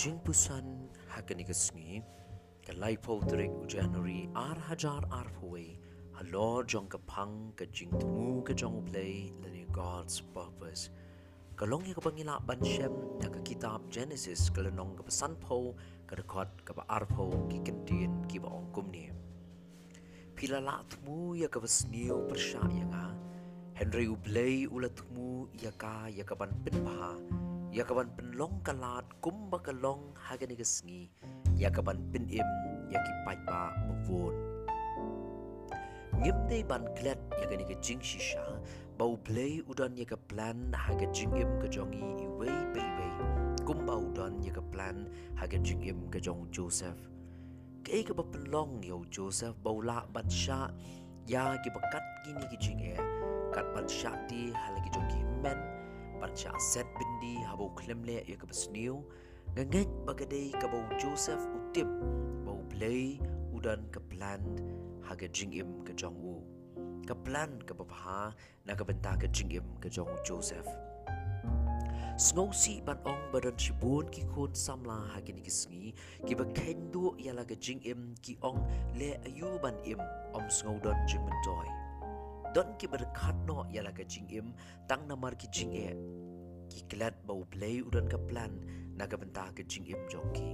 jing pusan hakani ka sngi ka lai po trek u january ar hajar ar phoe halo jong ka phang ka jing tmu ka jong play lani god's purpose. Ka long ka pangila ban shem na ka kitab genesis ka lanong ka pasan po ka record ka ba ar po ki kentin ki ba ong kum ni pila la tmu ya ka basniu persha ya nga henry u play ula tmu ya ka ya ka ban pin pa Yakaban penlong kalat kumba kalong hagani kesngi Yakaban pin im yaki pai ba mavun Ngim de ban klet yakani ke jing shisha Bau play udan yaka plan haga jing im ke jongi iwei baby Kumba udan yaka plan haga jing im ke jong Joseph. Ke ke ba penlong yo Joseph bau la ban sha. Ya ki bakat gini ki jing e. Kat ban sha di halagi jongi men Parcha set bindi habo klemle ya ke besniu ngengek bagadai ke bau Joseph utip bau play udan ke plan haga jingim ke jongwu ke plan ke bapa na ke benta ke jingim ke jong Joseph. Snow si ban ong badan shibun ki kun samla hagi ni kisngi ki ba kendu yala ke jingim ki ong le ayu ban im om snow don jing mentoy don ki berkat no yala ka jing im tang namar ki jing e ki klat bau play udan ka plan na ka benta ka jing im jong ki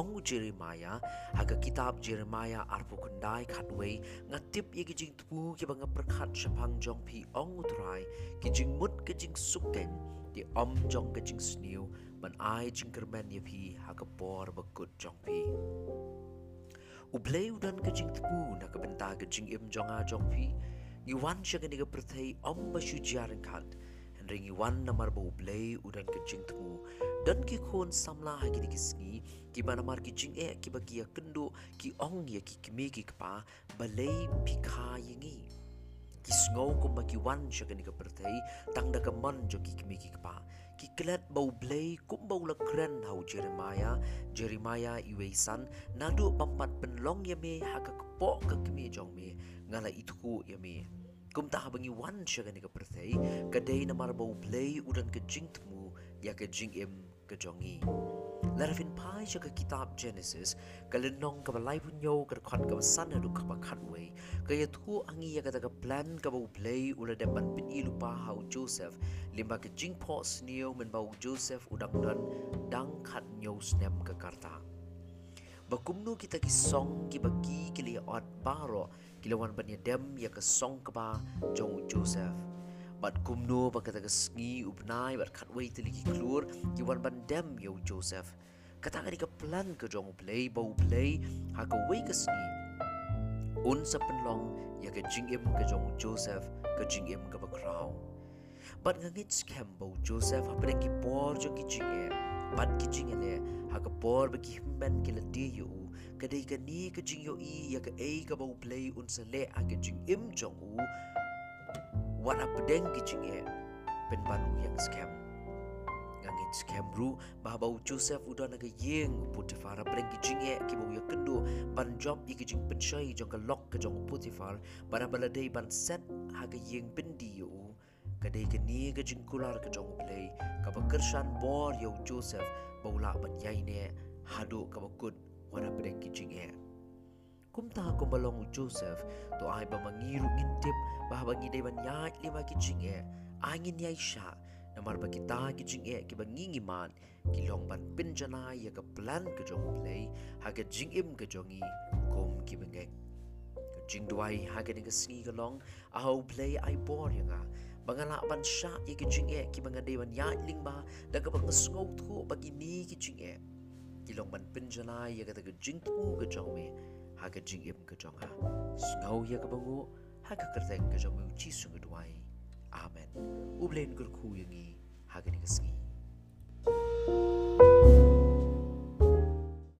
ong jeremiah aga kitab jeremiah arpu kundai khatwei ngatip ye ki jing tu ki bang berkat shapang jong pi ong utrai ki jing mut ka jing sukken di om jong ka jing sniu ban ai jing kermen ye pi ka por bakut jong pi. Ublay udan ka jing tu na ka benta ka jing im jong a jong pi Iwan siya ka pertay om jiyarin kat Ring iwan na marba ublay udan tumu Dan ki kon samla ha gini kisngi Ki ba namar ki jing e ki ba ki ya kendo Ki ong ya ki kimi ki kapa Balay pika yingi Ki sngaw kum ba ki wan siya ka pertay ka man jo ki kimi ki kapa Ki kelat ba ublay kum ba ula kren hau Jeremiah. Jeremiah iwe san Nadu pampat penlong ya me ha ka kepo ka kimi jong me ngala itu ya mi. Kum ta bangi wan siya gani ka perthei kadai na marbo play udan ka jing tmu ya ka jing im ka jongi. Larafin pai siya ka kitab Genesis kalinong ka balay punyo ka kwan ka sana du ka bakatway kaya tu angi ya ka ka plan ka ba play ula depan pin ilu pa hau Joseph. Limba ka jing po sniyo men ba Joseph udang dan dang kat nyo snem ka karta. Bakumno kita ki song ki bagi li ot baro ki lawan ban ya dem ya ka song ka ba jong Joseph. Bat kumno ba kata ka sngi upnai bat khat wei tili klur ki wan ban dem yo Joseph. Ka ka plan ka jong play ba play ha ka wei ka sngi. Un sa penlong ya ka jingim ka jong Joseph ka jingim ka ba crown. Bat ngangit scam ba Joseph ha pa ki por jong ki jingim bat ki jing ele ha ka por ba ki himban ki la yu ka ka ni ka jing yo i ya ka e ka ba play un sa le a ka jing im jong u wat a pedeng ki jing e pen ban u yang scam. Ngang it scam ru ba ba u joseph udan ga yeng putifar breng ki jing e ki ba u ya kendo ban job i ki jing pen shai jong ka lok ka jong putifar ba ba la dei ban set ha ga yeng pen di yu kadai ke ni ke jingkular ke jong play. Ka ba kershan bor yo joseph. Baula ban yai ne. Hadu ka ba wana pedeng ki jing e kum ta ko balong joseph. To ai ba mangiru ngintip. Ba ba ngi dei ban yai lima ki jing e angin yai sha namar ba kita ki jing e ki ba ngingi man ki long ban pin ya ka plan ke jong play. Ha ke jing jongi kom ki jing duai ha ke ni ke sngi ke long a ho play ai bor yanga Bangala ban sya ye ki jing e ki banga dewan ya ling ba. Da ka bagi ni ki ki long ban pin ka ta ka jing tu ka jong me ha ka jing im ka jong ha. Sngau ye ka bangu ha ka ka jong me chi sung duai. Amen. Ublen gur khu ye ngi ha ka ni